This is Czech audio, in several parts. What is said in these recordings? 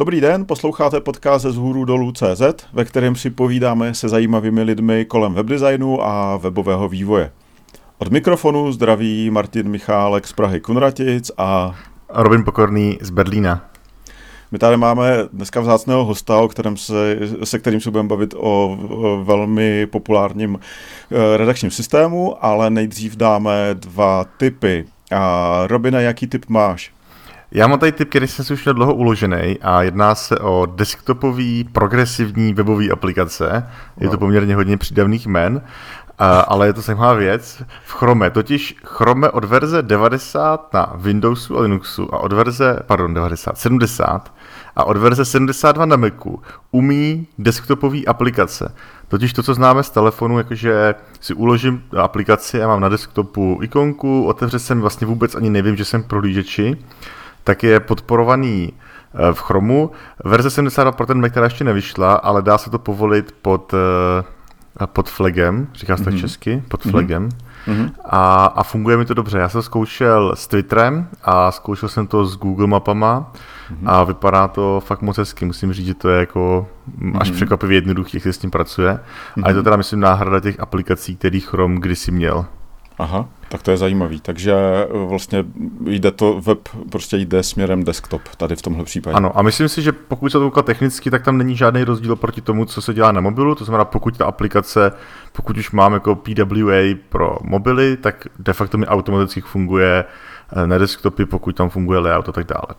Dobrý den, posloucháte podcast ze zhůru dolů CZ, ve kterém si povídáme se zajímavými lidmi kolem webdesignu a webového vývoje. Od mikrofonu zdraví Martin Michálek z Prahy Kunratic a Robin Pokorný z Berlína. My tady máme dneska vzácného hosta, o kterém se, se kterým se budeme bavit o, o velmi populárním eh, redakčním systému, ale nejdřív dáme dva typy. A Robina, jaký typ máš? Já mám tady typ, který jsem si už měl dlouho uložený a jedná se o desktopový progresivní webový aplikace. Je to poměrně hodně přídavných jmen, ale je to zajímavá věc. V Chrome, totiž Chrome od verze 90 na Windowsu a Linuxu a od verze, pardon, 90, 70 a od verze 72 na Macu umí desktopové aplikace. Totiž to, co známe z telefonu, jakože si uložím aplikaci a mám na desktopu ikonku, otevře se mi vlastně vůbec ani nevím, že jsem prohlížeči, tak je podporovaný eh, v Chromu. Verze 72 pro ten Mac která ještě nevyšla, ale dá se to povolit pod, eh, pod flagem, říká se to mm-hmm. česky, pod mhm. flagem. Mm-hmm. A, a funguje mi to dobře. Já jsem zkoušel s Twitterem a zkoušel jsem to s Google mapama mm-hmm. a vypadá to fakt moc hezky. Musím říct, že to je jako mm-hmm. až překvapivě jednoduchý, jak se s tím pracuje. Mm-hmm. A je to teda, myslím, náhrada těch aplikací, který Chrome kdysi měl. Aha, tak to je zajímavý. Takže eh, vlastně jde to web, prostě jde směrem desktop tady v tomhle případě. Ano, a myslím si, že pokud se to kouká technicky, tak tam není žádný rozdíl proti tomu, co se dělá na mobilu. To znamená, pokud ta aplikace, pokud už mám jako PWA pro mobily, tak de facto mi automaticky funguje eh, na desktopy, pokud tam funguje layout a tak dále.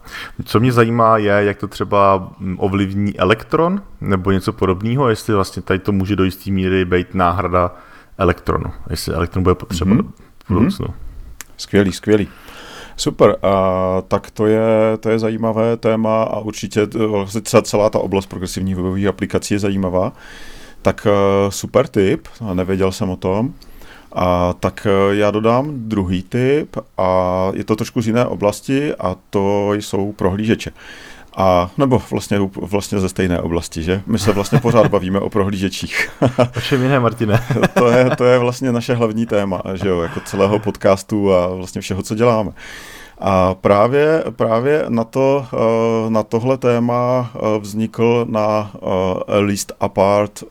Co mě zajímá je, jak to třeba hm, ovlivní Elektron nebo něco podobného, jestli vlastně tady to může do jisté míry být náhrada elektronu, jestli elektron bude potřeba mm-hmm. Budoucnu. Mm-hmm. Skvělý, skvělý. Super, a tak to je, to je zajímavé téma a určitě vlastně celá ta oblast progresivních webových aplikací je zajímavá. Tak eh, super tip, nevěděl jsem o tom. A tak eh, já dodám druhý tip a je to trošku z jiné oblasti a to jsou prohlížeče. A nebo vlastně, vlastně ze stejné oblasti, že? My se vlastně pořád bavíme o prohlížečích. o čem jiné, Martine? to, je, to je vlastně naše hlavní téma, že jo, jako celého podcastu a vlastně všeho, co děláme. A právě, právě na, to, eh, na tohle téma eh, vznikl na eh, Least Apart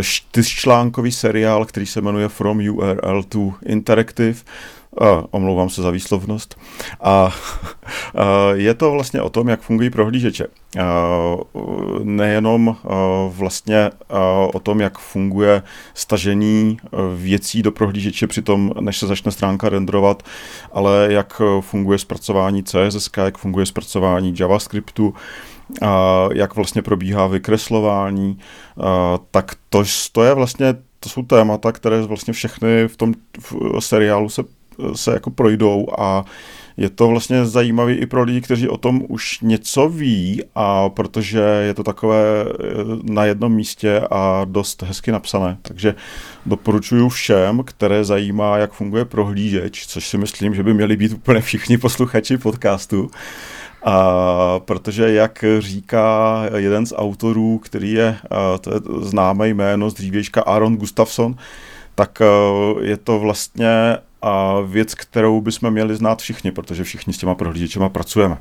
čtyřčlánkový seriál, který se jmenuje From URL to Interactive, omlouvám se za výslovnost. A, je to vlastně o tom, jak fungují prohlížeče. Nejenom vlastně o tom, jak funguje stažení věcí do prohlížeče při tom, než se začne stránka renderovat, ale jak funguje zpracování CSS, jak funguje zpracování JavaScriptu, jak vlastně probíhá vykreslování, tak to, to je vlastně to jsou témata, které vlastně všechny v tom seriálu se se jako projdou a je to vlastně zajímavý i pro lidi, kteří o tom už něco ví a protože je to takové eh, na jednom místě a dost hezky napsané. Takže doporučuji všem, které zajímá, jak funguje prohlížeč, což si myslím, že by měli být úplně všichni posluchači podcastu. A protože, jak říká jeden z autorů, který je, to je známé jméno z dřívějška Aaron Gustafsson, tak eh, je to vlastně a věc, kterou bychom měli znát všichni, protože všichni s těma prohlížečema pracujeme.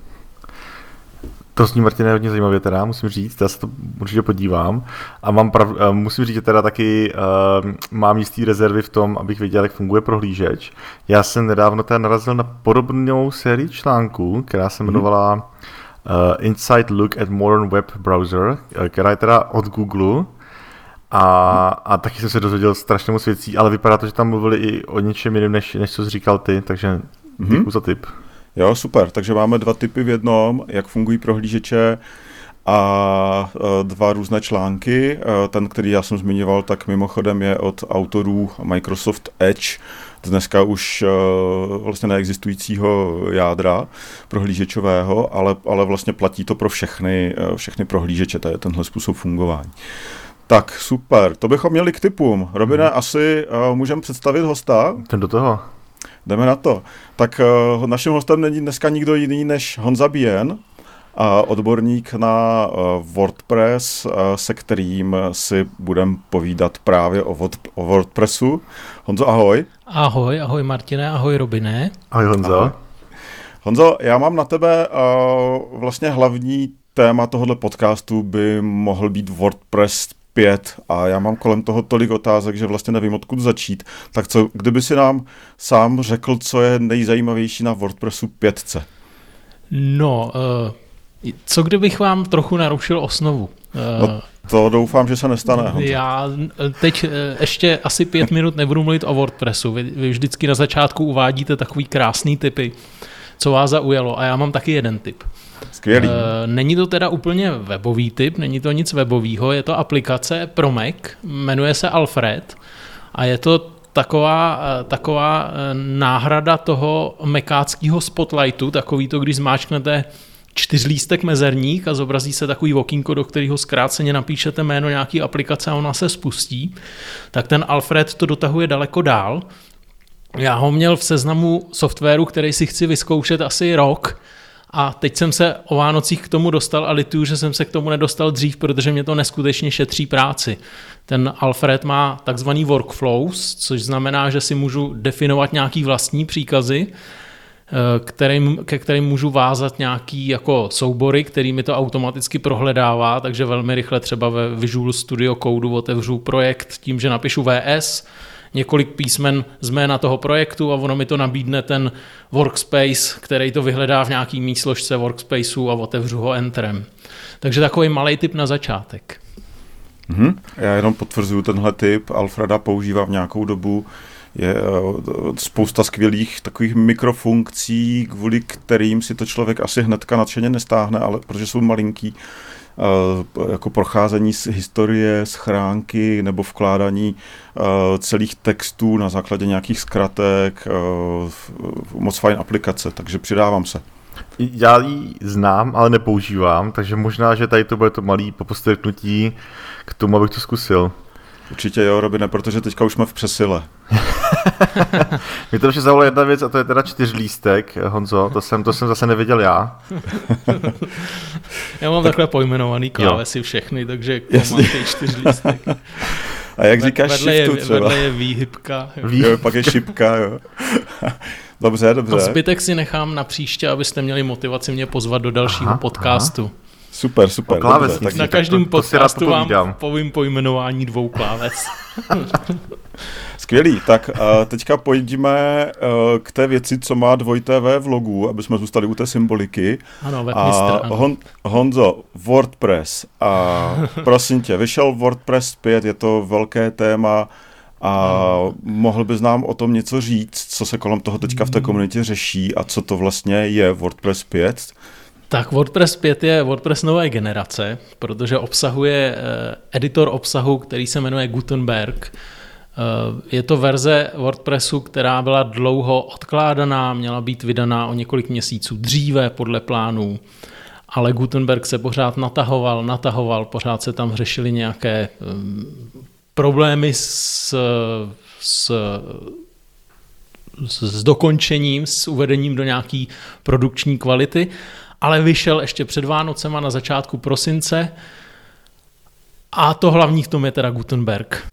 To zní, Martine, hodně zajímavě teda, musím říct, já se to určitě podívám a mám prav, uh, musím říct, že teda taky uh, mám jistý rezervy v tom, abych věděl, jak funguje prohlížeč. Já jsem nedávno teda narazil na podobnou sérii článků, která se mhm. jmenovala uh, Inside Look at Modern Web Browser, která je teda od Google a, a taky jsem se dozvěděl strašně moc věcí, ale vypadá to, že tam mluvili i o něčem jiném, než, než co jsi říkal ty, takže mm-hmm. za tip. Jo, super. Takže máme dva typy v jednom, jak fungují prohlížeče a e, dva různé články. E, ten, který já jsem zmiňoval, tak mimochodem je od autorů Microsoft Edge, dneska už e, vlastně neexistujícího jádra prohlížečového, ale, ale vlastně platí to pro všechny, všechny prohlížeče, to je tenhle způsob fungování. Tak, super. To bychom měli k typům. Robine, hmm. asi uh, můžeme představit hosta. Ten do toho. Jdeme na to. Tak uh, naším hostem není dneska nikdo jiný než Honza Bien, a odborník na uh, WordPress, uh, se kterým si budeme povídat právě o, word, o WordPressu. Honzo, ahoj. Ahoj, ahoj Martine, ahoj Robine. Ahoj Honzo. Ahoj. Honzo, já mám na tebe uh, vlastně hlavní téma tohohle podcastu by mohl být WordPress 5 a já mám kolem toho tolik otázek, že vlastně nevím, odkud začít. Tak co, kdyby si nám sám řekl, co je nejzajímavější na WordPressu 5? No, uh, co kdybych vám trochu narušil osnovu? Uh, no, to doufám, že se nestane. Honzo. Já teď ještě asi pět minut nebudu mluvit o WordPressu. Vy, vy vždycky na začátku uvádíte takový krásný typy, co vás zaujalo a já mám taky jeden typ. Skvělý. Není to teda úplně webový typ, není to nic webového, je to aplikace pro Mac, jmenuje se Alfred a je to taková, taková náhrada toho mekáckého spotlightu, takový to, když zmáčknete čtyřlístek mezerník a zobrazí se takový okýnko, do kterého zkráceně napíšete jméno nějaký aplikace a ona se spustí, tak ten Alfred to dotahuje daleko dál. Já ho měl v seznamu softwaru, který si chci vyzkoušet asi rok, a teď jsem se o Vánocích k tomu dostal a lituju, že jsem se k tomu nedostal dřív, protože mě to neskutečně šetří práci. Ten Alfred má takzvaný workflows, což znamená, že si můžu definovat nějaký vlastní příkazy, eh, kterým, ke kterým můžu vázat nějaký jako soubory, který mi to automaticky prohledává, takže velmi rychle třeba ve Visual Studio Code otevřu projekt tím, že napíšu VS, několik písmen z jména toho projektu a ono mi to nabídne ten workspace, který to vyhledá v nějaký mísložce workspaceu a otevřu ho enterem. Takže takový malý tip na začátek. Mm-hmm. Já jenom potvrzuju tenhle tip. Alfreda používám nějakou dobu. Je eh, spousta skvělých takových mikrofunkcí, kvůli kterým si to člověk asi hnedka nadšeně nestáhne, ale protože jsou malinký, jako procházení z historie, schránky nebo vkládání eh, celých textů na základě nějakých zkratek, eh, moc fajn aplikace, takže přidávám se. Já ji znám, ale nepoužívám, takže možná, že tady to bude to malý popostrknutí k tomu, abych to zkusil. Určitě jo, Robine, protože teďka už jsme v přesile. Mě to ještě zaujala jedna věc a to je teda čtyřlístek, Honzo, to jsem, to jsem zase nevěděl já. já mám tak... takhle pojmenovaný klávesy všechny, takže mám ty čtyřlístek. A jak říkáš vedle shiftu je, třeba? Vedle je výhybka. Jo. jo, pak je šipka, jo. dobře, dobře. A zbytek si nechám na příště, abyste měli motivaci mě pozvat do dalšího aha, podcastu. Aha. Super, super. Dobře, tak na každém to podcastu vám povím pojmenování dvou kláves. Skvělý, tak uh, teďka pojďme uh, k té věci, co má dvojité vlogu, aby jsme zůstali u té symboliky. Ano, webmistr, ano. Hon, Honzo, WordPress. A prosím tě, vyšel WordPress 5, je to velké téma a mohl bys nám o tom něco říct, co se kolem toho teďka v té komunitě řeší a co to vlastně je WordPress 5? Tak WordPress 5 je WordPress nové generace, protože obsahuje eh, editor obsahu, který se jmenuje Gutenberg. Eh, je to verze WordPressu, která byla dlouho odkládaná, měla být vydaná o několik měsíců dříve podle plánů, ale Gutenberg se pořád natahoval, natahoval, pořád se tam řešily nějaké eh, problémy s, s s dokončením, s uvedením do nějaký produkční kvality ale vyšel ještě před Vánocema na začátku prosince a to hlavní v tom je teda Gutenberg.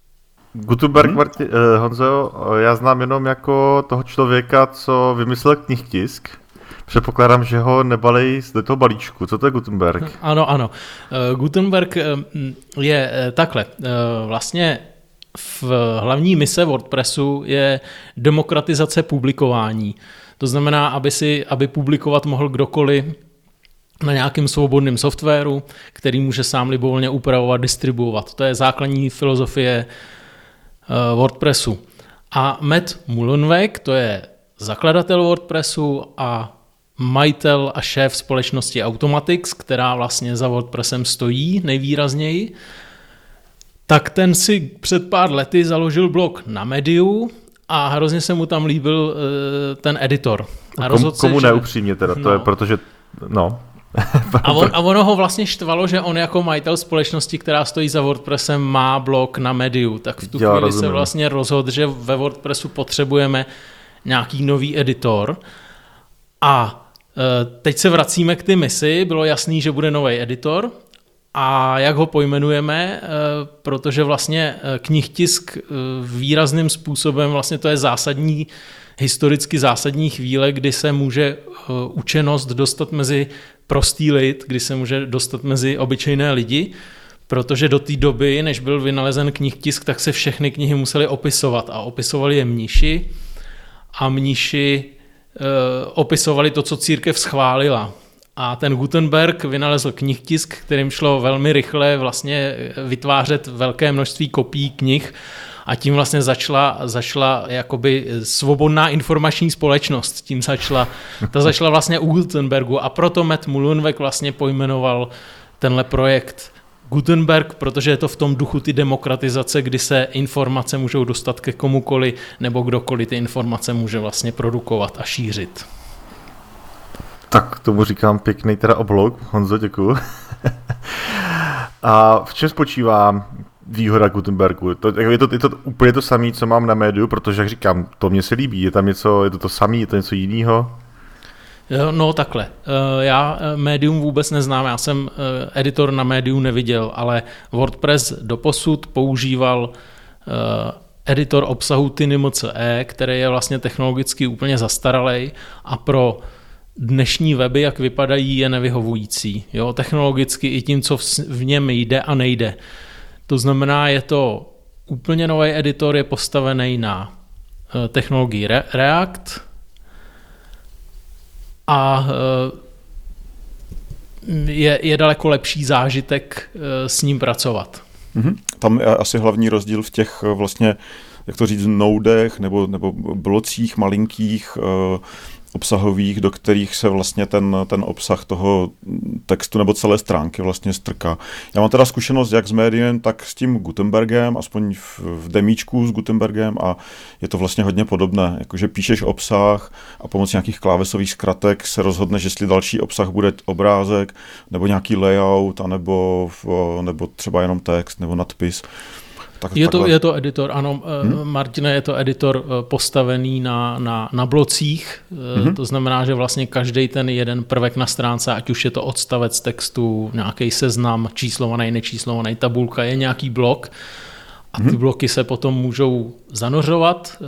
Gutenberg, hmm. Marti, eh, Honzo, já znám jenom jako toho člověka, co vymyslel knihtisk. Předpokládám, že ho nebalej z toho balíčku. Co to je Gutenberg? Ano, ano. Uh, Gutenberg uh, je uh, takhle. Uh, vlastně v hlavní mise WordPressu je demokratizace publikování. To znamená, aby, si, aby publikovat mohl kdokoliv, na nějakém svobodném softwaru, který může sám libovolně upravovat, distribuovat. To je základní filozofie uh, WordPressu. A Matt Mullenweg, to je zakladatel WordPressu a majitel a šéf společnosti Automatics, která vlastně za WordPressem stojí nejvýrazněji, tak ten si před pár lety založil blog na Mediu a hrozně se mu tam líbil uh, ten editor. A Kom, komu se, neupřímně teda, no, to je protože, no. A, on, a ono ho vlastně štvalo, že on jako majitel společnosti, která stojí za WordPressem, má blog na Mediu. Tak v tu Já chvíli rozumím. se vlastně rozhodl, že ve WordPressu potřebujeme nějaký nový editor. A e, teď se vracíme k ty misi. Bylo jasný, že bude nový editor. A jak ho pojmenujeme, e, protože vlastně e, knihtisk výrazným způsobem, vlastně to je zásadní historicky zásadní chvíle, kdy se může učenost dostat mezi prostý lid, kdy se může dostat mezi obyčejné lidi, protože do té doby, než byl vynalezen knihtisk, tak se všechny knihy musely opisovat a opisovali je mniši a mniši e, opisovali to, co církev schválila. A ten Gutenberg vynalezl knihtisk, kterým šlo velmi rychle vlastně vytvářet velké množství kopií knih a tím vlastně začala, začala jakoby svobodná informační společnost. Tím začala, ta začala vlastně u Gutenbergu a proto Matt Mullenweg vlastně pojmenoval tenhle projekt Gutenberg, protože je to v tom duchu ty demokratizace, kdy se informace můžou dostat ke komukoli, nebo kdokoliv ty informace může vlastně produkovat a šířit. Tak tomu říkám pěkný teda oblok, Honzo, děkuju. a v čem spočívá výhoda Gutenbergu? To, je, to, je to úplně to samé, co mám na médiu, protože, jak říkám, to mě se líbí. Je tam něco, je to to samé, je to něco jiného? No takhle, eh, já eh, médium vůbec neznám, já jsem eh, editor na médium neviděl, ale WordPress doposud používal editor obsahu TinyMCE, který je vlastně technologicky úplně zastaralej a pro dnešní weby, jak vypadají, je nevyhovující. Jo, technologicky i tím, co v něm jde a nejde. To znamená, je to úplně nový editor, je postavený na technologii React, a eh, je, je daleko lepší zážitek eh, s ním pracovat. Mm-hmm. Tam je asi hlavní rozdíl v těch eh, vlastně, jak to říct, noudech nebo, nebo blocích malinkých, obsahových, do kterých se vlastně ten, ten obsah toho textu nebo celé stránky vlastně strká. Já mám teda zkušenost jak s médiem, tak s tím Gutenbergem, aspoň v, v demíčku s Gutenbergem a je to vlastně hodně podobné. Jakože píšeš obsah a pomocí nějakých klávesových zkratek se rozhodneš, jestli další obsah bude obrázek nebo nějaký layout, anebo, nebo třeba jenom text nebo nadpis. Tak, je, to, je to editor, ano, hmm? Martine, je to editor eh, postavený na, na, na blocích, hmm? to znamená, že vlastně každý ten jeden prvek na stránce, ať už je to odstavec textu, nějaký seznam, číslovaný, nečíslovaný, tabulka, je nějaký blok, a ty mhm. bloky se potom můžou zanořovat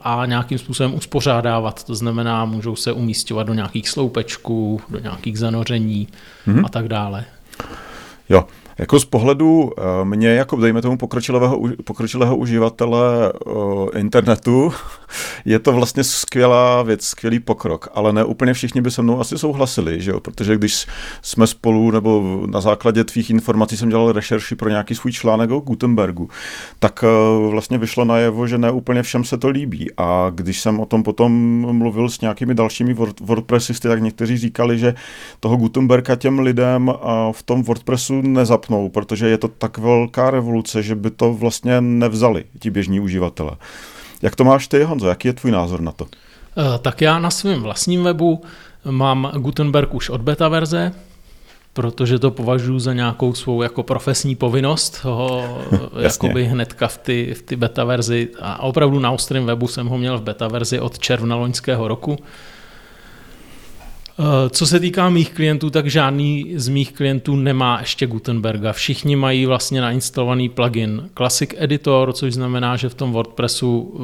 a nějakým způsobem uspořádávat. To znamená, můžou se umístěvat do nějakých sloupečků, do nějakých zanoření hmm. a tak dále. Jo, jako z pohledu eh, mě, jako dejme tomu pokročilého, pokročilého uživatele eh, internetu, je to vlastně skvělá věc, skvělý pokrok, ale ne úplně všichni by se mnou asi souhlasili, že jo? protože když jsme spolu, nebo na základě tvých informací jsem dělal rešerši pro nějaký svůj článek o Gutenbergu, tak eh, vlastně vyšlo najevo, že ne úplně všem se to líbí a když jsem o tom potom mluvil s nějakými dalšími WordPressisty, tak někteří říkali, že toho Gutenberga těm lidem v tom WordPressu nezapnou, protože je to tak velká revoluce, že by to vlastně nevzali ti běžní uživatelé. Jak to máš ty, Honzo? Jaký je tvůj názor na to? Eh, tak já na svém vlastním webu mám Gutenberg už od beta verze, protože to považuji za nějakou svou jako profesní povinnost ho jakoby hnedka v ty, v ty beta verzi a opravdu na ostrém webu jsem ho měl v beta verzi od června loňského roku. Eh, co se týká mých klientů, tak žádný z mých klientů nemá ještě Gutenberga. Všichni mají vlastně nainstalovaný plugin Classic Editor, což znamená, že v tom WordPressu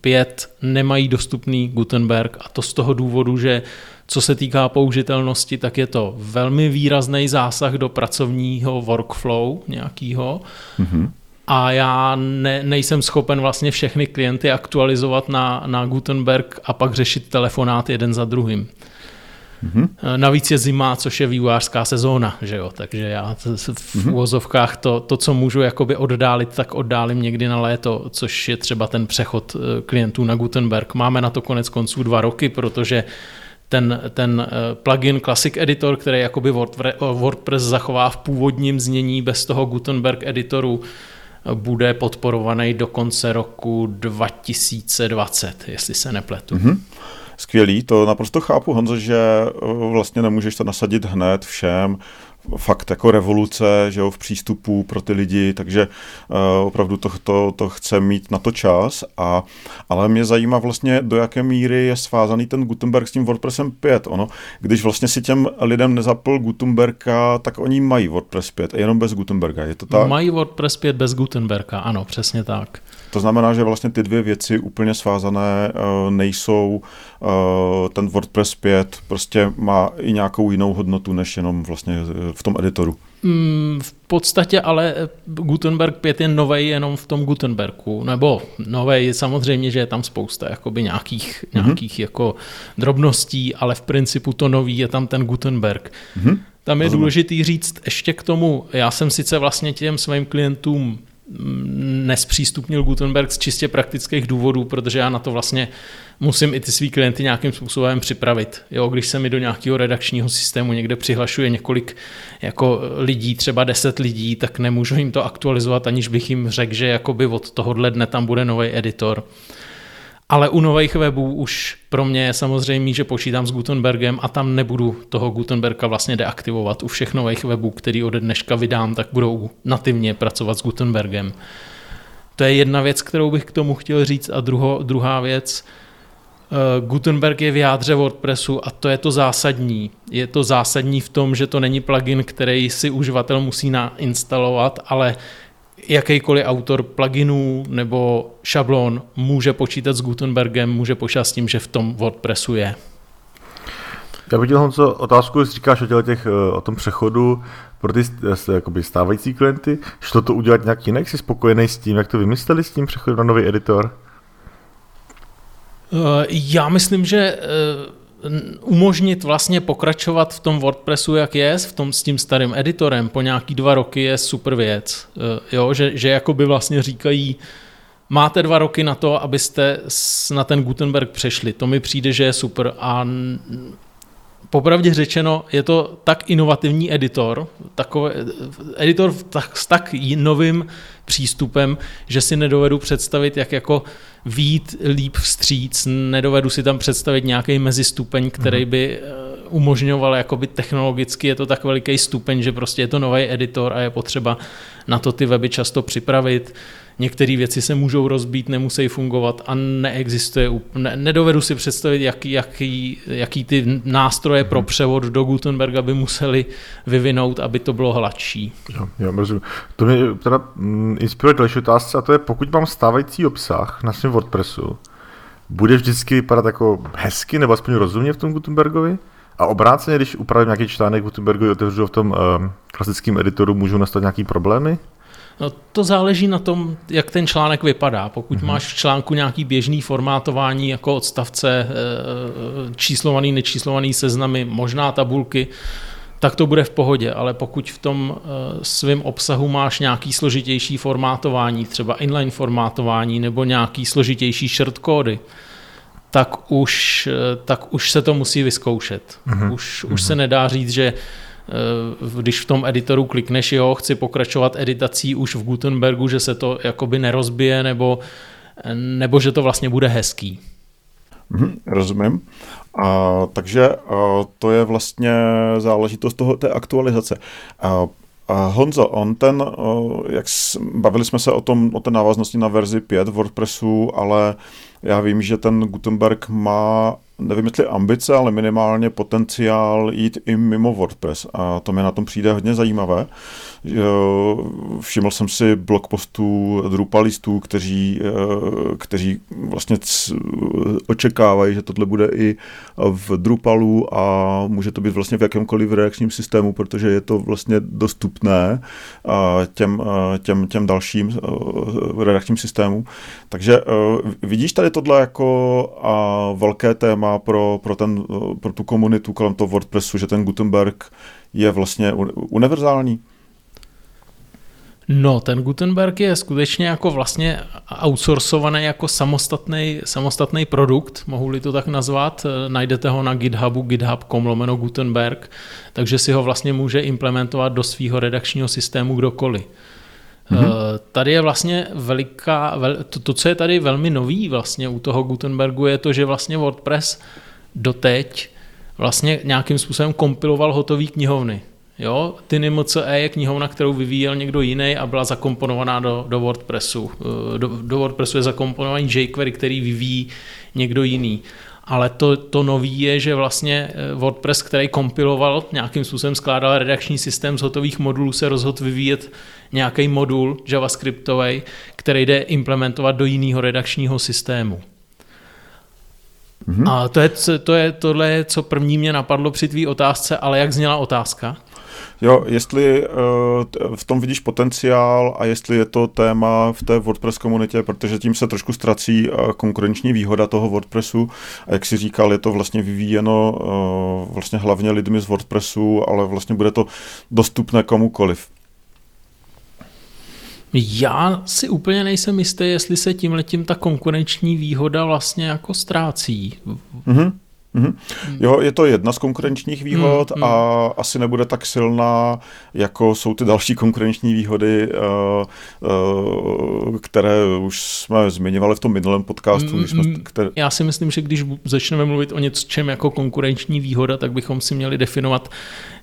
5 eh, nemají dostupný Gutenberg a to z toho důvodu, že co se týká použitelnosti, tak je to velmi výrazný zásah do pracovního workflow nějakého. Mm-hmm. A já ne, nejsem schopen vlastně všechny klienty aktualizovat na, na Gutenberg a pak řešit telefonát jeden za druhým. Mm-hmm. Navíc je zima, což je vývojářská sezóna, že jo? takže já v mm-hmm. uvozovkách to, to, co můžu jakoby oddálit, tak oddálím někdy na léto, což je třeba ten přechod eh, klientů na Gutenberg. Máme na to konec konců dva roky, protože ten, ten eh, plugin Classic Editor, který jakoby WordPress zachová v původním znění bez toho Gutenberg editoru, bude podporovaný do konce roku 2020, jestli se nepletu. Mm-hmm skvělý, to naprosto chápu, Honzo, že eh, vlastně nemůžeš to nasadit hned všem, fakt jako revoluce že jo, v přístupu pro ty lidi, takže uh, opravdu to, to, to chce mít na to čas, a, ale mě zajímá vlastně, do jaké míry je svázaný ten Gutenberg s tím WordPressem 5. Ono, když vlastně si těm lidem nezapl Gutenberga, tak oni mají WordPress 5, jenom bez Gutenberga, je to tak? Mají WordPress 5 bez Gutenberga, ano, přesně tak. To znamená, že vlastně ty dvě věci úplně svázané nejsou. Ten WordPress 5 prostě má i nějakou jinou hodnotu, než jenom vlastně v tom editoru. Mm, v podstatě ale Gutenberg 5 je nový jenom v tom Gutenbergu, nebo nový samozřejmě, že je tam spousta jakoby nějakých, mm-hmm. nějakých jako drobností, ale v principu to nový je tam ten Gutenberg. Mm-hmm. Tam je Rozumím. důležitý říct ještě k tomu, já jsem sice vlastně těm svým klientům nespřístupnil Gutenberg z čistě praktických důvodů, protože já na to vlastně musím i ty svý klienty nějakým způsobem připravit. Jo, když se mi do nějakého redakčního systému někde přihlašuje několik jako lidí, třeba 10 lidí, tak nemůžu jim to aktualizovat, aniž bych jim řekl, že jakoby od tohohle dne tam bude nový editor. Ale u nových webů už pro mě je samozřejmě, že počítám s Gutenbergem a tam nebudu toho Gutenberga vlastně deaktivovat. U všech nových webů, který ode dneška vydám, tak budou nativně pracovat s Gutenbergem. To je jedna věc, kterou bych k tomu chtěl říct. A druho, druhá věc, uh, Gutenberg je v jádře WordPressu a to je to zásadní. Je to zásadní v tom, že to není plugin, který si uživatel musí nainstalovat, ale jakýkoliv autor pluginů nebo šablon může počítat s Gutenbergem, může počítat s tím, že v tom WordPressu je. Já bych Honzo, otázku, jestli říkáš o, těch, eh, o tom přechodu pro ty eh, jakoby stávající klienty, šlo to udělat nějak jinak? Jsi spokojený s tím, jak to vymysleli s tím přechodem na nový editor? Eh, já myslím, že umožnit vlastně pokračovat v tom WordPressu, jak je, v tom s tím starým editorem po nějaký dva roky je super věc. Eh, jo, že, že jakoby vlastně říkají, máte dva roky na to, abyste na ten Gutenberg přešli. To mi přijde, že je super a popravdě řečeno, je to tak inovativní editor, takový, editor tak, s tak novým přístupem, že si nedovedu představit, jak jako výjít líp vstříc, nedovedu si tam představit nějaký mezistupeň, který mhm. by eh, umožňoval jakoby technologicky, je to tak veliký stupeň, že prostě je to nový editor a je potřeba na to ty weby často připravit. Některé věci se můžou rozbít, nemusí fungovat a neexistuje, ne, nedovedu si představit, jaký, jaký, jaký ty nástroje pro mhm. převod do Gutenberga by museli vyvinout, aby to bylo hladší. Jo, jo rozumím. To mě teda mm, inspiruje další otázka a to je, pokud mám stávající obsah na svém WordPressu, bude vždycky vypadat jako hezky nebo aspoň rozumně v tom Gutenbergovi? A obráceně, když upravím nějaký článek Gutenbergovi otevřu v tom uh, klasickém editoru, můžou nastat nějaký problémy? No, to záleží na tom, jak ten článek vypadá. Pokud mm-hmm. máš v článku nějaký běžný formátování jako odstavce, eh, číslovaný, nečíslovaný seznamy, možná tabulky, tak to bude v pohodě, ale pokud v tom eh, svém obsahu máš nějaký složitější formátování, třeba inline formátování nebo nějaký složitější shortcody, tak už, eh, tak už se to musí vyzkoušet. Mm-hmm. Už, už mm-hmm. se nedá říct, že Eh, když v tom editoru klikneš, jo, chci pokračovat editací už v Gutenbergu, že se to jakoby nerozbije, nebo, nebo že to vlastně bude hezký. Hmm, rozumím. A, takže a, to je vlastně záležitost toho, té aktualizace. A Honzo, on ten, jak bavili jsme se o tom, o té návaznosti na verzi 5 WordPressu, ale já vím, že ten Gutenberg má nevím, jestli ambice, ale minimálně potenciál jít i mimo WordPress. A to mi na tom přijde hodně zajímavé. Všiml jsem si blog postů Drupalistů, kteří, eh, kteří vlastně očekávají, že tohle bude i v Drupalu a může to být vlastně v jakémkoliv reakčním systému, protože je to vlastně dostupné těm, těm, těm dalším eh, reakčním systémům. Takže eh, vidíš tady tohle jako velké téma pro, pro, ten, pro tu komunitu kolem toho WordPressu, že ten Gutenberg je vlastně univerzální? No, ten Gutenberg je skutečně jako vlastně outsourcovaný jako samostatný, samostatný produkt, mohu-li to tak nazvat. Najdete ho na GitHubu, github.com lomeno Gutenberg, takže si ho vlastně může implementovat do svého redakčního systému kdokoliv. Mm-hmm. Tady je vlastně veliká, to, to, co je tady velmi nový vlastně u toho Gutenbergu, je to, že vlastně WordPress doteď vlastně nějakým způsobem kompiloval hotové knihovny. Jo, TinyMCE je knihovna, kterou vyvíjel někdo jiný a byla zakomponovaná do, do WordPressu. Eh, do, do WordPressu je zakomponovaný jQuery, který vyvíjí někdo jiný. Ale to, to nový je, že vlastně WordPress, který kompiloval, nějakým způsobem skládal redakční systém z hotových modulů, se rozhodl vyvíjet nějaký modul javascriptový, který jde implementovat do jiného redakčního systému. Mm-hmm. A to je, to je, tohle je, co první mě napadlo při tvý otázce, ale jak zněla otázka? Jo, jestli uh, v tom vidíš potenciál a jestli je to téma v té WordPress komunitě, protože tím se trošku ztrací uh, konkurenční výhoda toho WordPressu a jak si říkal, je to vlastně vyvíjeno uh, vlastně hlavně lidmi z WordPressu, ale vlastně bude to dostupné komukoliv. Já si úplně nejsem jistý, jestli se tím letím ta konkurenční výhoda vlastně jako ztrácí. Mm-hmm. Mm-hmm. Jo, je to jedna z konkurenčních výhod mm, a asi nebude tak silná, jako jsou ty další konkurenční výhody, uh, uh, které už jsme zmiňovali v tom minulém podcastu. Mm, jsme, které... Já si myslím, že když začneme mluvit o něčem jako konkurenční výhoda, tak bychom si měli definovat,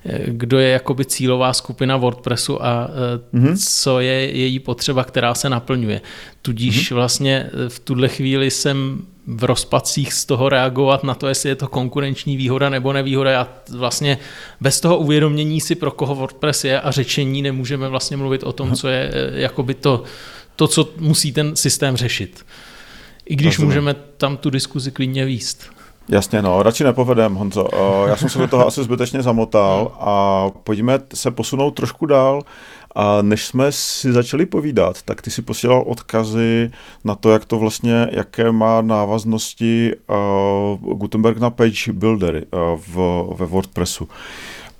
eh, kdo je jakoby cílová skupina WordPressu a mm-hmm. co je její potřeba, která se naplňuje. Tudíž mm-hmm. vlastně v tuhle chvíli jsem v rozpacích z toho reagovat na to, jestli je to konkurenční výhoda nebo nevýhoda. Já vlastně bez toho uvědomění si, pro koho WordPress je a řečení nemůžeme vlastně mluvit o tom, co je eh, jakoby to, to co musí ten systém řešit. I když Rozumím. můžeme tam tu diskuzi klidně výst. Jasně, no, radši nepovedem, Honzo. Já jsem se do toho asi zbytečně zamotal a pojďme se posunout trošku dál. A než jsme si začali povídat, tak ty si posílal odkazy na to, jak to vlastně, jaké má návaznosti uh, Gutenberg na page buildery uh, v, ve WordPressu.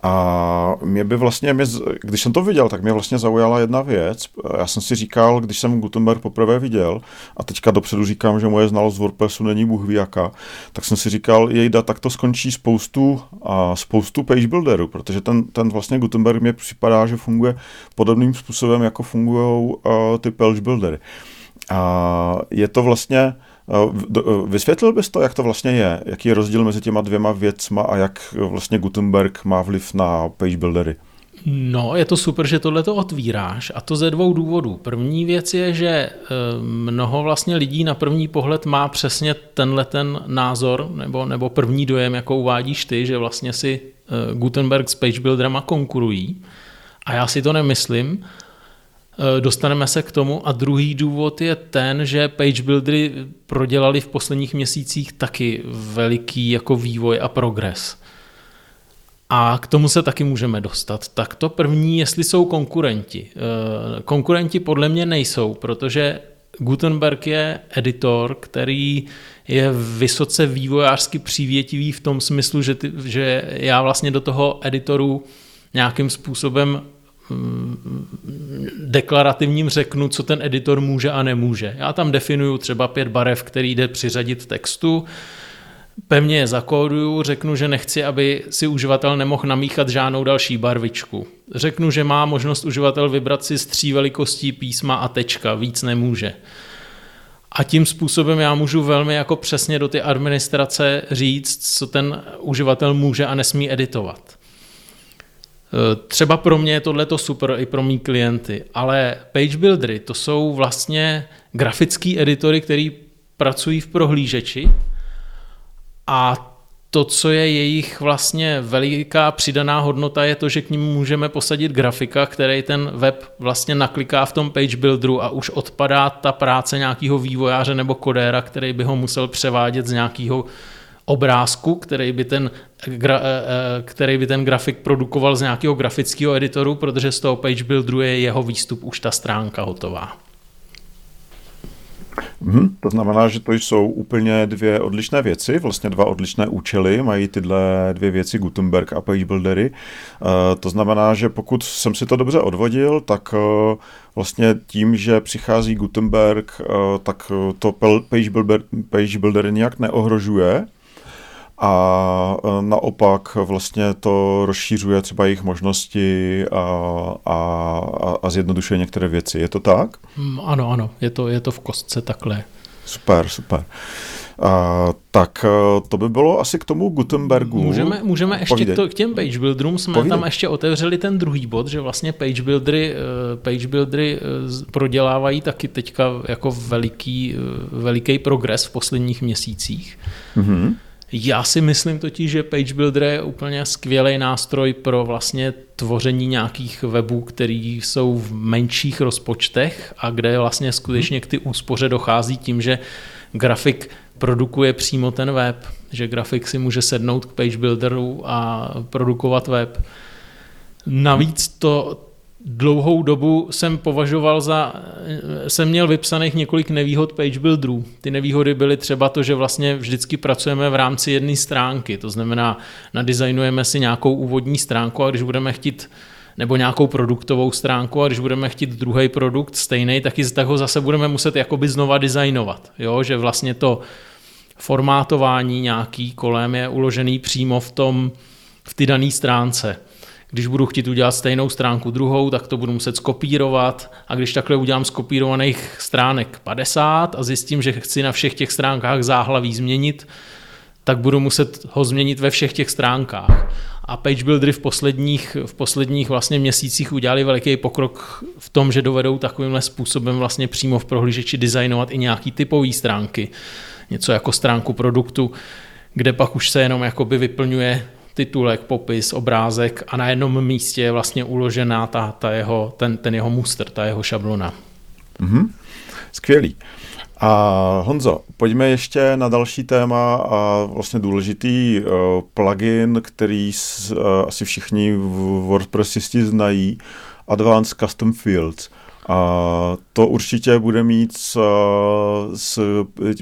A mě by vlastně, mě, když jsem to viděl, tak mě vlastně zaujala jedna věc. Já jsem si říkal, když jsem Gutenberg poprvé viděl, a teďka dopředu říkám, že moje znalost WordPressu není bůh ví jaká, tak jsem si říkal, jejda, tak to skončí spoustu, a spoustu page builderů, protože ten, ten vlastně Gutenberg mě připadá, že funguje podobným způsobem, jako fungují uh, ty page buildery. A je to vlastně, Vysvětlil bys to, jak to vlastně je? Jaký je rozdíl mezi těma dvěma věcma a jak vlastně Gutenberg má vliv na page buildery? No, je to super, že tohle to otvíráš a to ze dvou důvodů. První věc je, že eh, mnoho vlastně lidí na první pohled má přesně tenhle ten názor nebo, nebo první dojem, jako uvádíš ty, že vlastně si eh, Gutenberg s page builderama konkurují. A já si to nemyslím. Eh, dostaneme se k tomu. A druhý důvod je ten, že page buildery prodělali v posledních měsících taky veliký jako vývoj a progres. A k tomu se taky můžeme dostat. Tak to první, jestli jsou konkurenti. Eh, konkurenti podle mě nejsou, protože Gutenberg je editor, který je vysoce vývojářsky přívětivý v tom smyslu, že, ty, že já vlastně do toho editoru nějakým způsobem deklarativním řeknu, co ten editor může a nemůže. Já tam definuju třeba pět barev, který jde přiřadit textu, pevně je zakóduju, řeknu, že nechci, aby si uživatel nemohl namíchat žádnou další barvičku. Řeknu, že má možnost uživatel vybrat si z tří velikostí písma a tečka, víc nemůže. A tím způsobem já můžu velmi jako přesně do ty administrace říct, co ten uživatel může a nesmí editovat. Eh, třeba pro mě je tohle super i pro mý klienty, ale page buildery to jsou vlastně grafický editory, který pracují v prohlížeči a to, co je jejich vlastně veliká přidaná hodnota, je to, že k ním můžeme posadit grafika, který ten web vlastně nakliká v tom page builderu a už odpadá ta práce nějakého vývojáře nebo kodéra, který by ho musel převádět z nějakého obrázku, který by ten, gra, eh, eh, který by ten grafik produkoval z nějakého grafického editoru, protože z toho page builderu je jeho výstup už ta stránka hotová. Hmm, to znamená, že to jsou úplně dvě odlišné věci, vlastně dva odlišné účely, mají tyhle dvě věci Gutenberg a page buildery. Uh, to znamená, že pokud jsem si to dobře odvodil, tak vlastně tím, že přichází Gutenberg, tak to page builder, page builder nějak neohrožuje, a e, naopak vlastně to rozšířuje třeba jejich možnosti a, a, a zjednodušuje některé věci. Je to tak? Mm, ano, ano, je to, je to v kostce takhle. Super, super. A, tak e, to by bylo asi k tomu Gutenbergu. Můžeme, můžeme ještě to, k těm page builderům jsme Povídej. tam ještě otevřeli ten druhý bod, že vlastně page buildery, e, page buildery prodělávají taky teďka jako veliký, veliký progres v posledních měsících. Mm-hmm Já si myslím totiž, že Page Builder je úplně skvělý nástroj pro vlastně tvoření nějakých webů, které jsou v menších rozpočtech a kde vlastně skutečně k ty úspoře dochází tím, že grafik produkuje přímo ten web, že grafik si může sednout k Page Builderu a produkovat web. Navíc to, dlouhou dobu jsem považoval za, jsem měl vypsaných několik nevýhod page builderů. Ty nevýhody byly třeba to, že vlastně vždycky pracujeme v rámci jedné stránky, to znamená, nadizajnujeme si nějakou úvodní stránku a když budeme chtít nebo nějakou produktovou stránku a když budeme chtít druhý produkt stejný, tak, tak ho zase budeme muset jakoby znova designovat. Jo? Že vlastně to formátování nějaký kolem je uložený přímo v tom, v ty dané stránce. Když budu chtít udělat stejnou stránku druhou, tak to budu muset skopírovat a když takhle udělám skopírovaných stránek 50 a zjistím, že chci na všech těch stránkách záhlaví změnit, tak budu muset ho změnit ve všech těch stránkách. A page buildery v posledních, v posledních vlastně měsících udělali veliký pokrok v tom, že dovedou takovýmhle způsobem vlastně přímo v prohlížeči designovat i nějaký typové stránky. Něco jako stránku produktu, kde pak už se jenom jakoby vyplňuje titulek, popis, obrázek a na jednom místě je vlastně uložená ta, ta jeho, ten, ten jeho muster, ta jeho šablona. Mm-hmm. Skvělý. A Honzo, pojďme ještě na další téma a vlastně důležitý uh, plugin, který s, uh, asi všichni v WordPressisti znají, Advanced Custom Fields. A to určitě bude mít s, s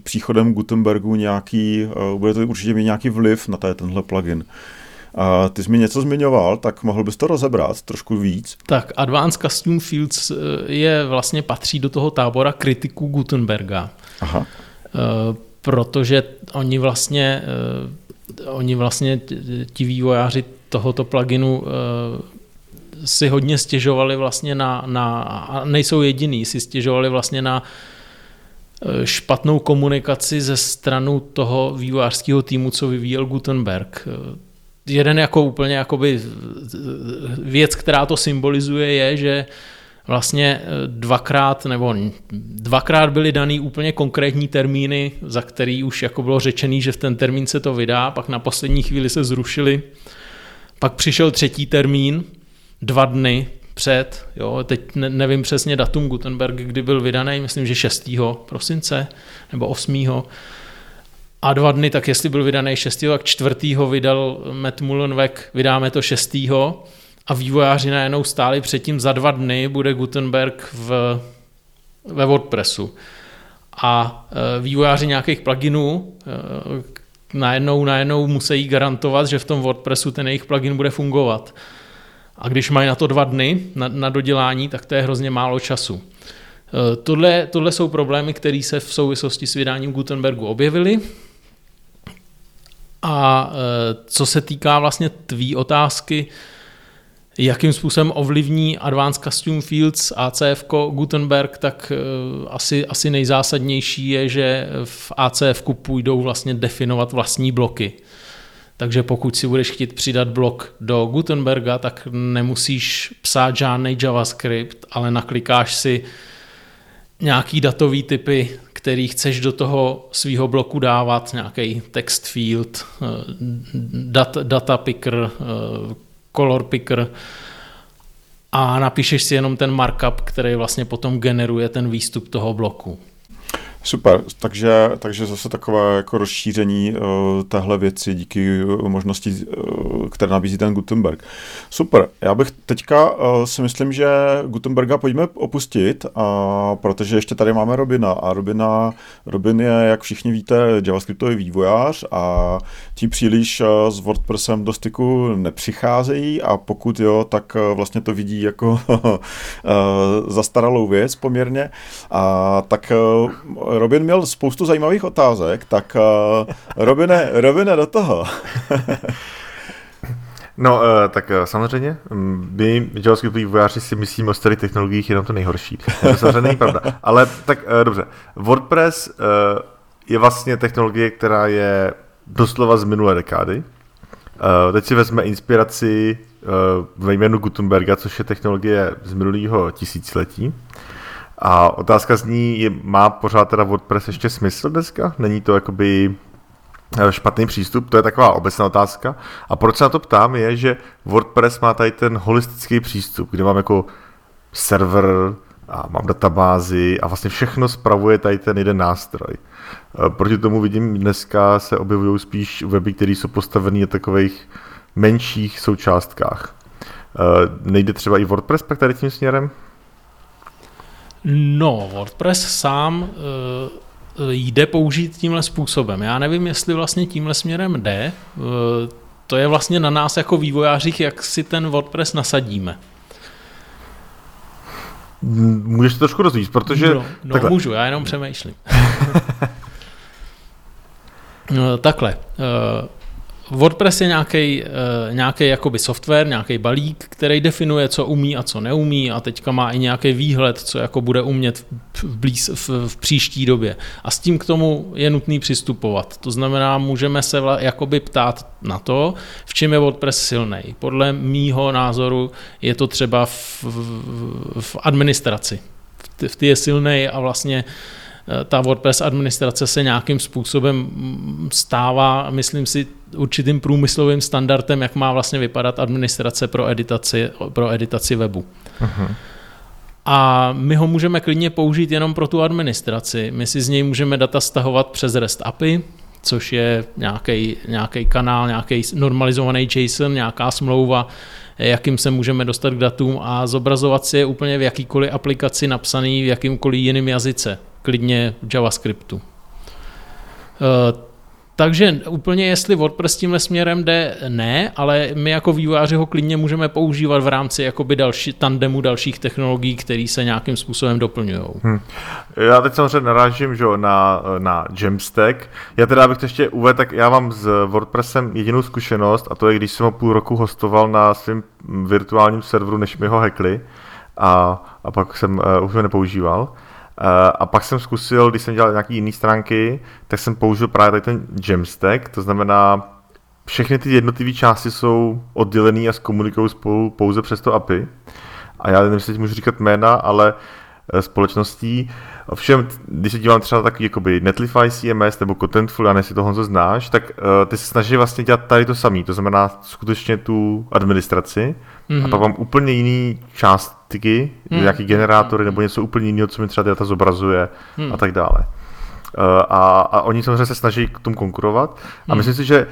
příchodem Gutenbergu nějaký, bude to určitě mít nějaký vliv na tenhle plugin. A ty jsi mi něco zmiňoval, tak mohl bys to rozebrat trošku víc? Tak Advanced Custom Fields eh, je vlastně patří do toho tábora kritiků Gutenberga. Aha. Eh, protože oni vlastně, eh, oni vlastně ti vývojáři tohoto pluginu si hodně stěžovali vlastně na, na a nejsou jediný, si stěžovali vlastně na špatnou komunikaci ze stranu toho vývojářského týmu, co vyvíjel Gutenberg jeden jako úplně jakoby věc, která to symbolizuje, je, že vlastně eh, dvakrát nebo dvakrát byly daný úplně konkrétní termíny, za který už jako bylo řečený, že v ten termín se to vydá, pak na poslední chvíli se zrušili, pak přišel třetí termín, dva dny před, jo, teď nevím přesně datum Gutenberg, kdy byl vydaný, myslím, že 6. prosince nebo 8 a dva dny, tak jestli byl vydaný 6. tak 4. vydal Matt Mullenweg, vydáme to 6. a vývojáři najednou stáli předtím za dva dny bude Gutenberg v, ve WordPressu. A e, vývojáři nějakých pluginů e, najednou, najednou musí garantovat, že v tom WordPressu ten jejich plugin bude fungovat. A když mají na to dva dny na, na dodělání, tak to je hrozně málo času. E, tohle, tohle jsou problémy, které se v souvislosti s vydáním Gutenbergu objevily. A e, co se týká vlastně tvý otázky, jakým způsobem ovlivní Advanced Custom Fields ACF Gutenberg, tak e, asi, asi nejzásadnější je, že v ACF půjdou vlastně definovat vlastní bloky. Takže pokud si budeš chtít přidat blok do Gutenberga, tak nemusíš psát žádný JavaScript, ale naklikáš si nějaký datový typy, který chceš do toho svého bloku dávat, nějaký text field, eh, dat, data picker, eh, color picker a napíšeš si jenom ten markup, který vlastně potom generuje ten výstup toho bloku. Super, takže, takže zase takové jako rozšíření uh, téhle věci díky uh, možnosti, uh, které nabízí ten Gutenberg. Super, já bych teďka uh, si myslím, že Gutenberga pojďme opustit, uh, protože ještě tady máme Robina a Robina, Robin je, jak všichni víte, javascriptový vývojář a tím příliš uh, s WordPressem do styku nepřicházejí a pokud jo, tak uh, vlastně to vidí jako uh, zastaralou věc poměrně. A tak uh, Robin měl spoustu zajímavých otázek, tak uh, Robine, Robine do toho. No, uh, tak uh, samozřejmě, my JavaScript vývojáři si myslíme o starých technologiích jenom to nejhorší. To samozřejmě není pravda. Ale tak dobře, WordPress je vlastně technologie, která je doslova z minulé dekády. Teď si vezme inspiraci ve jménu Gutenberga, což je technologie z minulého tisíciletí. A otázka zní, je, má pořád teda WordPress ještě smysl dneska? Není to jakoby špatný přístup, to je taková obecná otázka. A proč se na to ptám, je, že WordPress má tady ten holistický přístup, kde mám jako server a mám databázi a vlastně všechno spravuje tady ten jeden nástroj. Proti tomu vidím, dneska se objevují spíš weby, které jsou postavené na takových menších součástkách. Nejde třeba i WordPress pak tady tím směrem? No, WordPress sám Eh, jde použít tímhle způsobem. Já nevím, jestli vlastně tímhle směrem jde. Eh, to je vlastně na nás jako vývojářích, jak si ten WordPress nasadíme. Můžeš to trošku rozvíjet, protože... No, no takhle. můžu, já jenom přemýšlím. no, takhle. Eh, WordPress je nějaký, uh, nějaký jakoby software, nějaký balík, který definuje, co umí a co neumí a teďka má i nějaký výhled, co jako bude umět v, blíz, v, v příští době. A s tím k tomu je nutný přistupovat. To znamená, můžeme se vla, jakoby ptát na to, v čem je WordPress silný. Podle mýho názoru je to třeba v, v, v administraci. V, v ty je silný a vlastně uh, Eh, ta WordPress administrace se nějakým způsobem mm, stává, myslím si, určitým průmyslovým standardem, jak má vlastně vypadat administrace pro editaci, pro editaci webu. Uh-huh. A my ho můžeme klidně použít jenom pro tu administraci. My si z něj můžeme data stahovat přes REST API, což je nějaký kanál, nějaký normalizovaný JSON, nějaká smlouva, jakým se můžeme dostat k datům a zobrazovat si je úplně v jakýkoliv aplikaci napsaný v jakýmkoliv jiném jazyce klidně JavaScriptu. Eh, takže úplně jestli WordPress tímhle směrem jde, ne, ale my jako vývojáři ho klidně můžeme používat v rámci jakoby další, tandemu dalších technologií, které se nějakým způsobem doplňují. Hmm. Já teď samozřejmě narážím že, na, na Jamstack. Já teda bych to ještě uvedl, tak já mám s WordPressem jedinou zkušenost a to je, když jsem ho půl roku hostoval na svém virtuálním serveru, než mi ho hackli a, a pak jsem uh, už ho nepoužíval. Eh, a pak jsem zkusil, když jsem dělal nějaké jiné stránky, tak jsem použil právě tady ten Jamstack, to znamená, všechny ty jednotlivé části jsou oddělené a zkomunikují spolu pouze přes to API. A já nevím, jestli můžu říkat jména, ale eh, společností. Ovšem, když se dívám třeba takový jakoby Netlify CMS nebo Contentful, já jestli to Honzo znáš, tak uh, ty se snaží vlastně dělat tady to samé, to znamená skutečně tu administraci mm-hmm. a pak mám úplně jiný částky, mm-hmm. nějaký generátory nebo něco úplně jiného, co mi třeba data zobrazuje mm-hmm. a tak dále. Uh, a, a oni samozřejmě se snaží k tomu konkurovat a mm-hmm. myslím si, že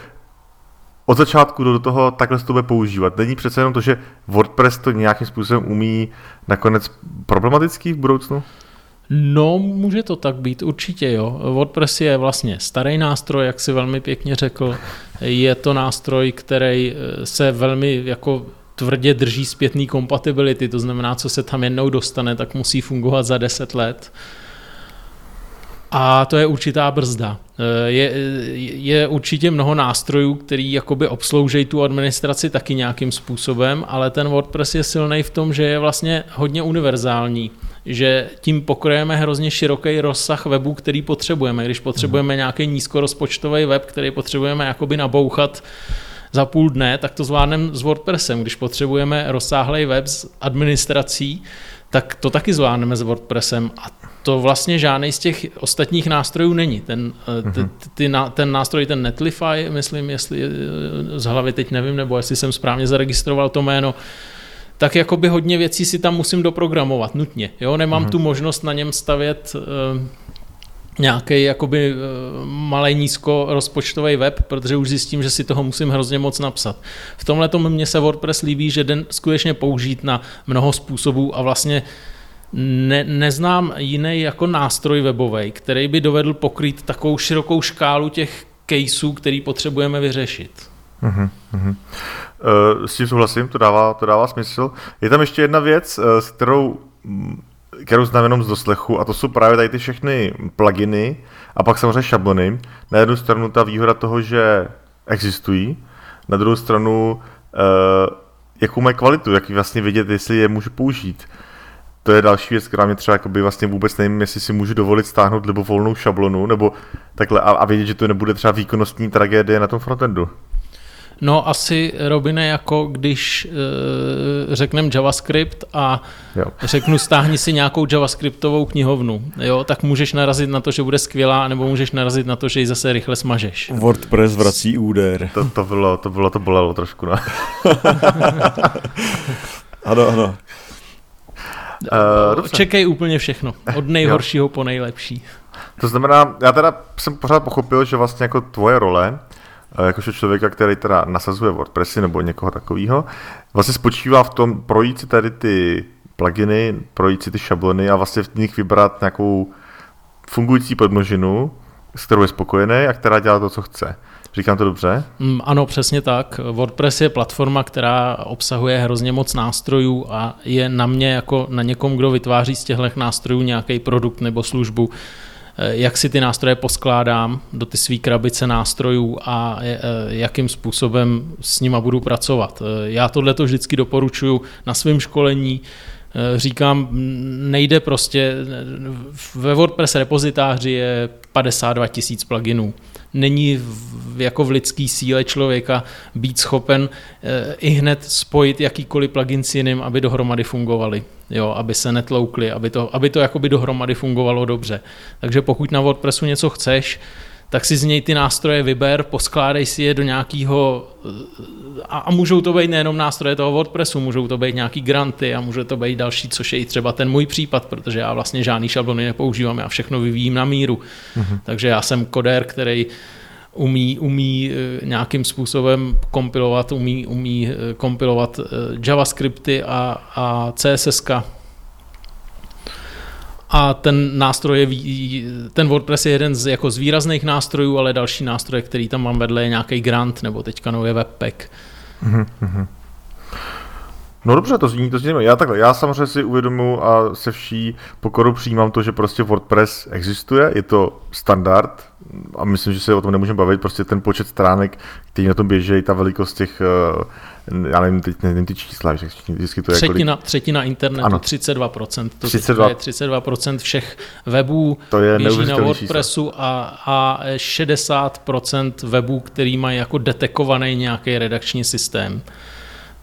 od začátku do toho takhle se to bude používat. Není přece jenom to, že WordPress to nějakým způsobem umí nakonec problematický v budoucnu? No, může to tak být, určitě jo. WordPress je vlastně starý nástroj, jak si velmi pěkně řekl. Je to nástroj, který eh, se velmi jako tvrdě drží zpětný kompatibility, to znamená, co se tam jednou dostane, tak musí fungovat za 10 let. A to je určitá brzda. Eh, je, je určitě mnoho nástrojů, který jakoby obsloužejí tu administraci taky nějakým způsobem, ale ten WordPress je silný v tom, že je vlastně hodně univerzální že tím pokryjeme hrozně široký rozsah webů, který potřebujeme. Když potřebujeme nějaký nízkorozpočtový web, který potřebujeme jakoby nabouchat za půl dne, tak to zvládneme s WordPressem. Když potřebujeme rozsáhlý web s administrací, tak to taky zvládneme s WordPressem a to vlastně žádný z těch ostatních nástrojů není. Ten, uh-huh. ty, ty, ten nástroj, ten Netlify, myslím, jestli z hlavy teď nevím, nebo jestli jsem správně zaregistroval to jméno, tak jakoby hodně věcí si tam musím doprogramovat nutně. Jo? Nemám uh-huh. tu možnost na něm stavět uh, nějaký jakoby uh, malý nízko rozpočtový web, protože už zjistím, že si toho musím hrozně moc napsat. V tomhle tomu mně se WordPress líbí, že den skutečně použít na mnoho způsobů a vlastně ne, neznám jiný jako nástroj webový, který by dovedl pokrýt takovou širokou škálu těch caseů, který potřebujeme vyřešit. Uh-huh. Uh, s tím souhlasím, to dává, to dává smysl. Je tam ještě jedna věc, uh, s kterou, mm, kterou znám jenom z doslechu, a to jsou právě tady ty všechny pluginy a pak samozřejmě šablony. Na jednu stranu ta výhoda toho, že existují, na druhou stranu, uh, jakou mají kvalitu, jak vlastně vědět, jestli je můžu použít. To je další věc, která mě třeba vlastně vůbec nevím, jestli si můžu dovolit stáhnout volnou šablonu, nebo takhle a, a vědět, že to nebude třeba výkonnostní tragédie na tom frontendu. No asi, Robine, jako když e, řekneme JavaScript a jo. řeknu stáhni si nějakou JavaScriptovou knihovnu, jo, tak můžeš narazit na to, že bude skvělá, nebo můžeš narazit na to, že ji zase rychle smažeš. WordPress vrací úder. To, to, bylo, to bylo, to bolelo trošku, no. ano, ano. Uh, Čekej úplně všechno, od nejhoršího po nejlepší. To znamená, já teda jsem pořád pochopil, že vlastně jako tvoje role, eh, jakožto člověka, který teda nasazuje WordPressy nebo někoho takového, vlastně spočívá v tom projít si tady ty pluginy, projít si ty šablony a vlastně v nich vybrat nějakou fungující podmnožinu, s kterou je spokojený a která dělá to, co chce. Říkám to dobře? Mm, ano, přesně tak. WordPress je platforma, která obsahuje hrozně moc nástrojů a je na mě jako na někom, kdo vytváří z těchto nástrojů nějaký produkt nebo službu, eh, jak si ty nástroje poskládám do ty své krabice nástrojů a eh, jakým způsobem s nima budu pracovat. Eh, já tohle to vždycky doporučuji na svém školení, říkám, nejde prostě, ve WordPress repozitáři je 52 tisíc pluginů není v, jako v lidský síle člověka být schopen e, i hned spojit jakýkoliv plugin s jiným, aby dohromady fungovaly, jo, aby se netloukly, aby to, aby to jakoby dohromady fungovalo dobře. Takže pokud na WordPressu něco chceš, tak si z něj ty nástroje vyber, poskládej si je do nějakého, a, a můžou to být nejenom nástroje toho WordPressu, můžou to být nějaký granty a může to být další, což je i třeba ten můj případ, protože já vlastně žádný šablony nepoužívám, já všechno vyvíjím na míru. Mm-hmm. Takže já jsem kodér, který umí, umí eh, nějakým způsobem kompilovat, umí, umí eh, kompilovat eh, JavaScripty a, a CSS a ten nástroj je, ten WordPress je jeden z, jako z výrazných nástrojů, ale další nástroj, který tam mám vedle, je nějaký grant nebo teďka nově Webpack. Mm-hmm. No dobře, to zní, to zní. Já takhle, já samozřejmě si uvědomuji a se vší pokoru přijímám to, že prostě WordPress existuje, je to standard a myslím, že se o tom nemůžeme bavit, prostě ten počet stránek, který na tom běží, ta velikost těch uh, já nevím, teď nevím ty čísla, že vždycky to je třetina, kolik... třetina internetu, ano. 32%, to 32... je 32% všech webů to je běží na WordPressu čísla. a, a 60% webů, který mají jako detekovaný nějaký redakční systém,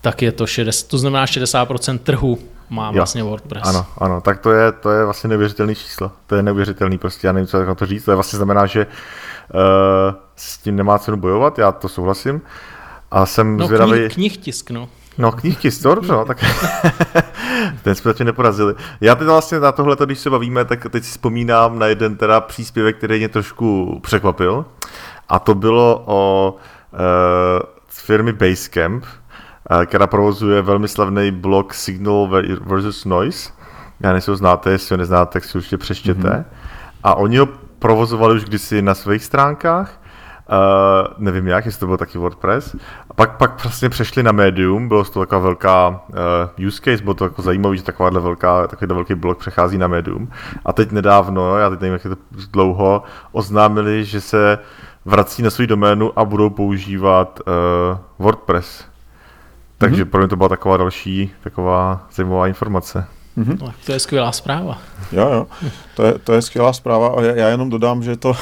tak je to 60, to znamená 60% trhu má jo. vlastně WordPress. Ano, ano, tak to je, to je vlastně neuvěřitelný číslo. To je neuvěřitelný, prostě já nevím, co na to říct. To je vlastně znamená, že uh, s tím nemá cenu bojovat, já to souhlasím. A jsem no, zvědavý... Knih, knih tisk, no. No, knih tisk, to dobře, no, tak ten jsme zatím neporazili. Já teď vlastně na tohle, když se bavíme, tak teď si vzpomínám na jeden teda příspěvek, který mě trošku překvapil. A to bylo o uh, firmy Basecamp, která provozuje velmi slavný blog Signal versus Noise. Já nejsou znáte, jestli ho neznáte, tak si určitě přeštěte. Mm-hmm. A oni ho provozovali už kdysi na svých stránkách Uh, nevím jak, jestli to byl taky WordPress. A pak, pak vlastně přešli na Medium, bylo to taková velká uh, use case, bylo to jako zajímavé, že takováhle velká, takový velký blok přechází na Medium. A teď nedávno, já teď nevím, jak je to dlouho, oznámili, že se vrací na svou doménu a budou používat uh, WordPress. Takže mm-hmm. pro mě to byla taková další taková zajímavá informace. Mm-hmm. No, to je skvělá zpráva. Jo, jo, to je, to je skvělá zpráva a já jenom dodám, že to,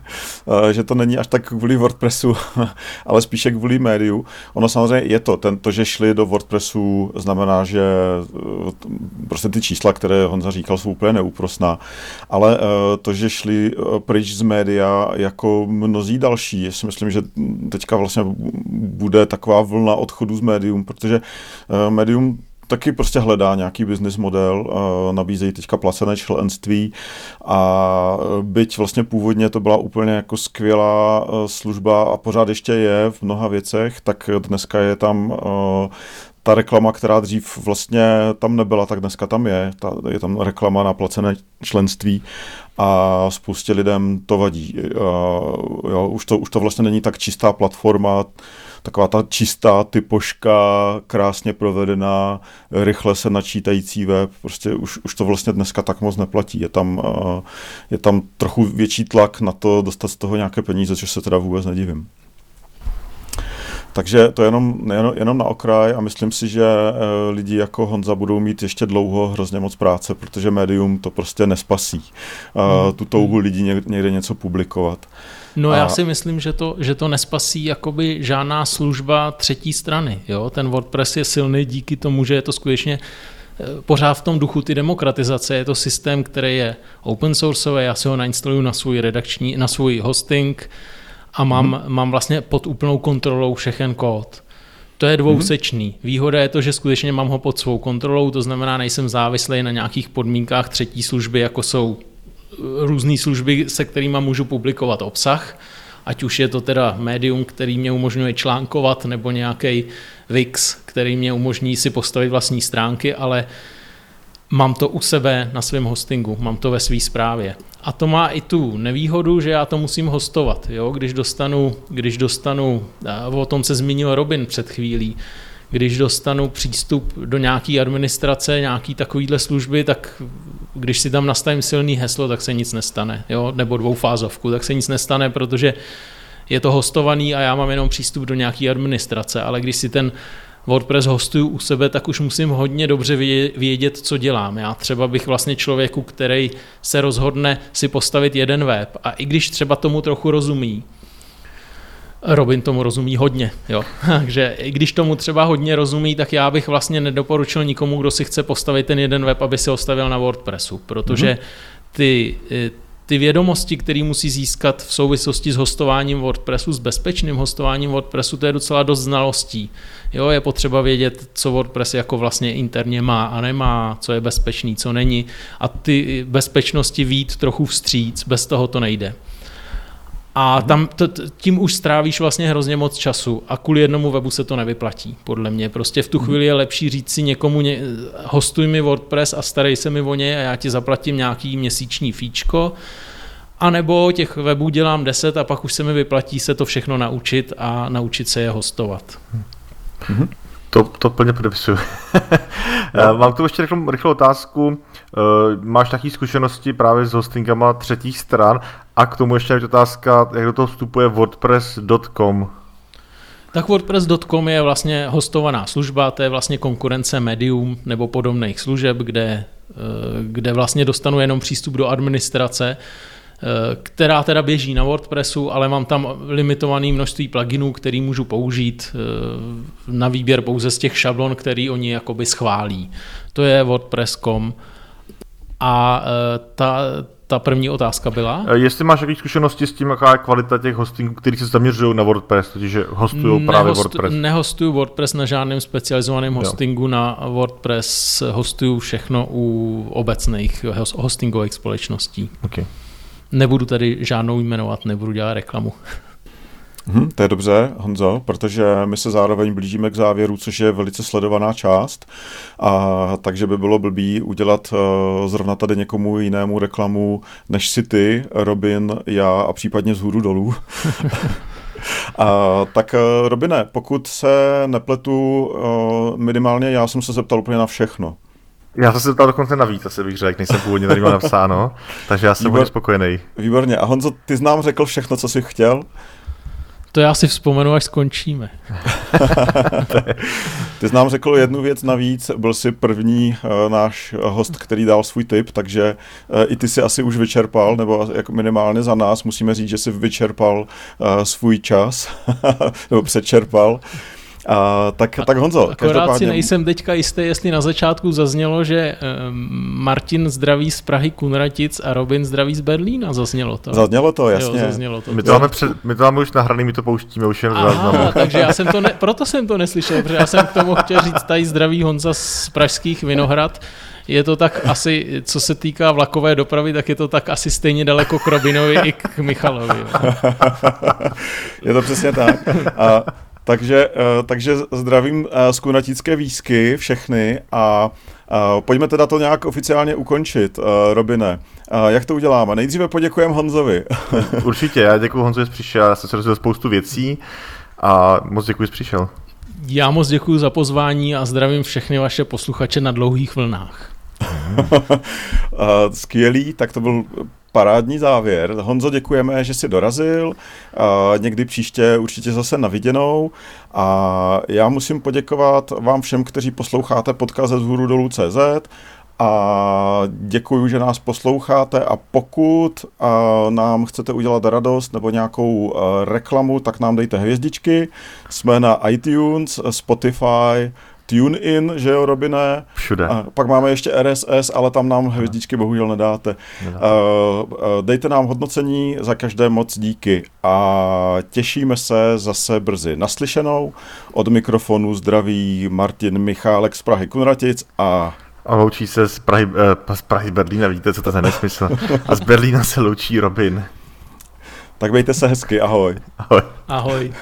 že to není až tak kvůli WordPressu, ale spíše kvůli médiu. Ono samozřejmě je to, ten, to, že šli do WordPressu, znamená, že eh, prostě ty čísla, které Honza říkal, jsou úplně neúprosná, ale eh, to, že šli eh, pryč z média jako mnozí další, já si myslím, že teďka vlastně bude taková vlna odchodu z médium, protože médium taky prostě hledá nějaký business model, nabízejí teďka placené členství a byť vlastně původně to byla úplně jako skvělá e, služba a pořád ještě je v mnoha věcech, tak dneska je tam ta reklama, která dřív vlastně tam nebyla, tak dneska tam je. Ta, je tam reklama na placené členství a spoustě lidem to vadí. Jo, už, to, už to vlastně není tak čistá platforma, taková ta čistá typoška, krásně provedená, rychle se načítající web, prostě už, už to vlastně dneska tak moc neplatí. Je tam, uh, je tam trochu větší tlak na to dostat z toho nějaké peníze, což se teda vůbec nedivím. Takže to je jenom, jenom, jenom na okraj a myslím si, že eh, lidi jako Honza budou mít ještě dlouho hrozně moc práce, protože médium to prostě nespasí. Hmm. Tu touhu lidí někde něco publikovat. No a... já si myslím, že to, že to nespasí jakoby žádná služba třetí strany. Jo? Ten WordPress je silný díky tomu, že je to skutečně eh, pořád v tom duchu ty demokratizace. Je to systém, který je open sourceový, já si ho nainstaluju na svůj redakční, na svůj hosting a mám, hmm. mám vlastně pod úplnou kontrolou všechen kód. To je dvousečný. Hmm. Výhoda je to, že skutečně mám ho pod svou kontrolou, to znamená, nejsem závislý na nějakých podmínkách třetí služby, jako jsou různé služby, se kterými můžu publikovat obsah, ať už je to teda médium, který mě umožňuje článkovat, nebo nějaký Wix, který mě umožní si postavit vlastní stránky, ale mám to u sebe na svém hostingu, mám to ve své zprávě. A to má i tu nevýhodu, že já to musím hostovat. Jo? Když dostanu, když dostanu, o tom se zmínil Robin před chvílí, když dostanu přístup do nějaké administrace, nějaký takovýhle služby, tak když si tam nastavím silný heslo, tak se nic nestane, jo? nebo dvoufázovku, tak se nic nestane, protože je to hostovaný a já mám jenom přístup do nějaké administrace, ale když si ten WordPress hostuju u sebe, tak už musím hodně dobře vědět, co dělám. Já třeba bych vlastně člověku, který se rozhodne si postavit jeden web a i když třeba tomu trochu rozumí, Robin tomu rozumí hodně, jo. Takže i když tomu třeba hodně rozumí, tak já bych vlastně nedoporučil nikomu, kdo si chce postavit ten jeden web, aby si ho stavil na WordPressu, protože mhm. ty, eh, ty vědomosti, které musí získat v souvislosti s hostováním WordPressu, s bezpečným hostováním WordPressu, to je docela dost znalostí. Jo, je potřeba vědět, co WordPress jako vlastně interně má a nemá, co je bezpečný, co není a ty bezpečnosti vít trochu vstříc, bez toho to nejde. A mhm. tam to, tím už strávíš vlastně hrozně moc času a kvůli jednomu webu se to nevyplatí, podle mě. Prostě v tu mhm. chvíli je lepší říct si někomu, ně, hostuj mi WordPress a starej se mi o ně a já ti zaplatím nějaký měsíční fíčko, a nebo těch webů dělám 10 a pak už se mi vyplatí se to všechno naučit a naučit se je hostovat. Mm-hmm. To, to plně podepisuju. no. Mám tu ještě rychlou, rychlou otázku. Eh, máš taky zkušenosti právě s hostingama třetích stran a k tomu ještě otázka, jak do toho vstupuje WordPress.com. Tak WordPress.com je vlastně hostovaná služba, to je vlastně konkurence Medium nebo podobných služeb, kde, eh, kde vlastně dostanu jenom přístup do administrace, eh, která teda běží na WordPressu, ale mám tam limitované množství pluginů, který můžu použít na výběr pouze z těch šablon, který oni jakoby schválí. To je WordPress.com. A ta, ta první otázka byla? E, jestli máš jaké zkušenosti s tím, jaká je kvalita těch hostingů, který se zaměřují na WordPress, totiž že hostují právě WordPress? Nehostuju WordPress na žádném specializovaném hostingu, jo. na WordPress hostuju všechno u obecných hostingových společností. Okay. Nebudu tady žádnou jmenovat, nebudu dělat reklamu. Hmm, to je dobře, Honzo, protože my se zároveň blížíme k závěru, což je velice sledovaná část, a takže by bylo blbý udělat uh, zrovna tady někomu jinému reklamu, než si ty, Robin, já a případně z hůru dolů. A, tak eh, Robine, pokud se nepletu, uh, minimálně já jsem se zeptal úplně na všechno. Já jsem se ptal dokonce navíc, asi bych řekl, nejsem původně tady měl napsáno, takže já jsem Výbor, spokojený. Výborně. A Honzo, ty jsi nám řekl všechno, co jsi chtěl? To já si vzpomenu, až skončíme. Ty jsi nám řekl jednu věc navíc, byl jsi první uh, náš host, který dal svůj tip, takže uh, i ty si asi už vyčerpal, nebo jako minimálně za nás musíme říct, že jsi vyčerpal uh, svůj čas, nebo přečerpal. A, tak, tak Honzo, Akorát každopádně... si nejsem teďka jistý, jestli na začátku zaznělo, že um, Martin zdraví z Prahy Kunratic a Robin zdraví z Berlína. Zaznělo to. Zaznělo to, jasně. Jo, zaznělo to. My to, máme před, my to máme už nahraný, my to pouštíme už jen Aha, takže já jsem to ne, proto jsem to neslyšel, protože já jsem k tomu chtěl říct tady zdraví Honza z pražských Vinohrad. Je to tak asi, co se týká vlakové dopravy, tak je to tak asi stejně daleko k Robinovi i k Michalovi. je to přesně tak. A takže, eh, takže zdravím z eh, kunatické výsky všechny a pojďme teda to nějak oficiálně ukončit. Eh, Robine, jak to uděláme? Nejdříve poděkujeme Honzovi. Určitě, já děkuji Honzovi, že jsi přišel, já jsem se rozvěděl spoustu věcí a moc děkuji, že jsi přišel. Já moc děkuji za pozvání a zdravím všechny vaše posluchače na dlouhých vlnách. Skvělý, tak to byl parádní závěr. Honzo, děkujeme, že jsi dorazil. A někdy příště určitě zase na viděnou. A já musím poděkovat vám všem, kteří posloucháte podcast ze zhůru dolů CZ a děkuji, že nás posloucháte a pokud nám chcete udělat radost nebo nějakou reklamu, tak nám dejte hvězdičky. Jsme na iTunes, Spotify, TuneIn, že jo, Robine? Všude. A pak máme ještě RSS, ale tam nám hvězdičky bohužel nedáte. nedáte. Uh, dejte nám hodnocení, za každé moc díky a těšíme se zase brzy naslyšenou. Od mikrofonu zdraví Martin Michálek z Prahy Kunratic a a loučí se z Prahy, uh, z Prahy z Berlína, víte, co to je nesmysl. A z Berlína se loučí Robin. Tak bejte se hezky, ahoj. Ahoj. Ahoj.